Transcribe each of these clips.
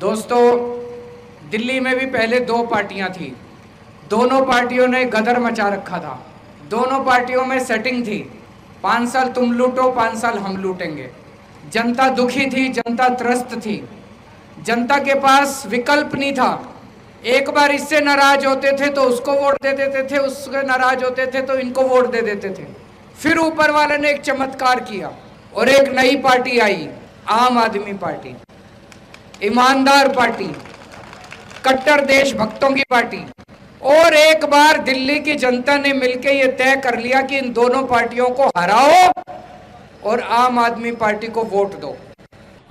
दोस्तों, दिल्ली में भी पहले दो पार्टियाँ थी। दोनों पार्टियों ने गदर मचा रखा था। दोनों पार्टियों में सेटिंग थी। पाँच साल तुम लूटो, पाँच साल हम लूटेंगे। जनता दुखी थी, जनता त्रस्त थी। जनता के पास विकल्प नहीं था। एक बार इससे नाराज़ होते थे तो उसको वोट दे देते थे उसके नाराज़ होते थे तो इनको वोट दे देते थे। फिर ऊपर वाले ने एक चमत्कार किया और एक नई पार्टी आई, आम आदमी पार्टी। ईमानदार पार्टी, कट्टर देशभक्तों की पार्टी। और एक बार दिल्ली की जनता ने मिलकर यह तय कर लिया कि इन दोनों पार्टियों को हराओ और आम आदमी पार्टी को वोट दो।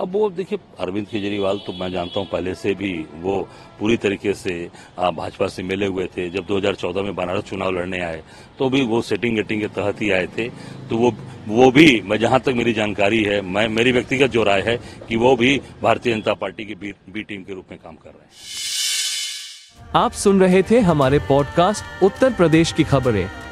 अब वो देखिए अरविंद केजरीवाल तो मैं जानता हूँ पहले से भी वो पूरी तरीके से भाजपा से मिले हुए थे। जब 2014 में बनारस चुनाव लड़ने आए तो भी वो सेटिंग गेटिंग के तहत ही आए थे। तो वो वो भी मैं जहाँ तक मेरी जानकारी है मैं मेरी व्यक्तिगत जो राय है कि वो भी भारतीय जनता पार्टी की बी, बी टीम के रूप में काम कर रहे हैं। आप सुन रहे थे हमारे पॉडकास्ट उत्तर प्रदेश की खबरें।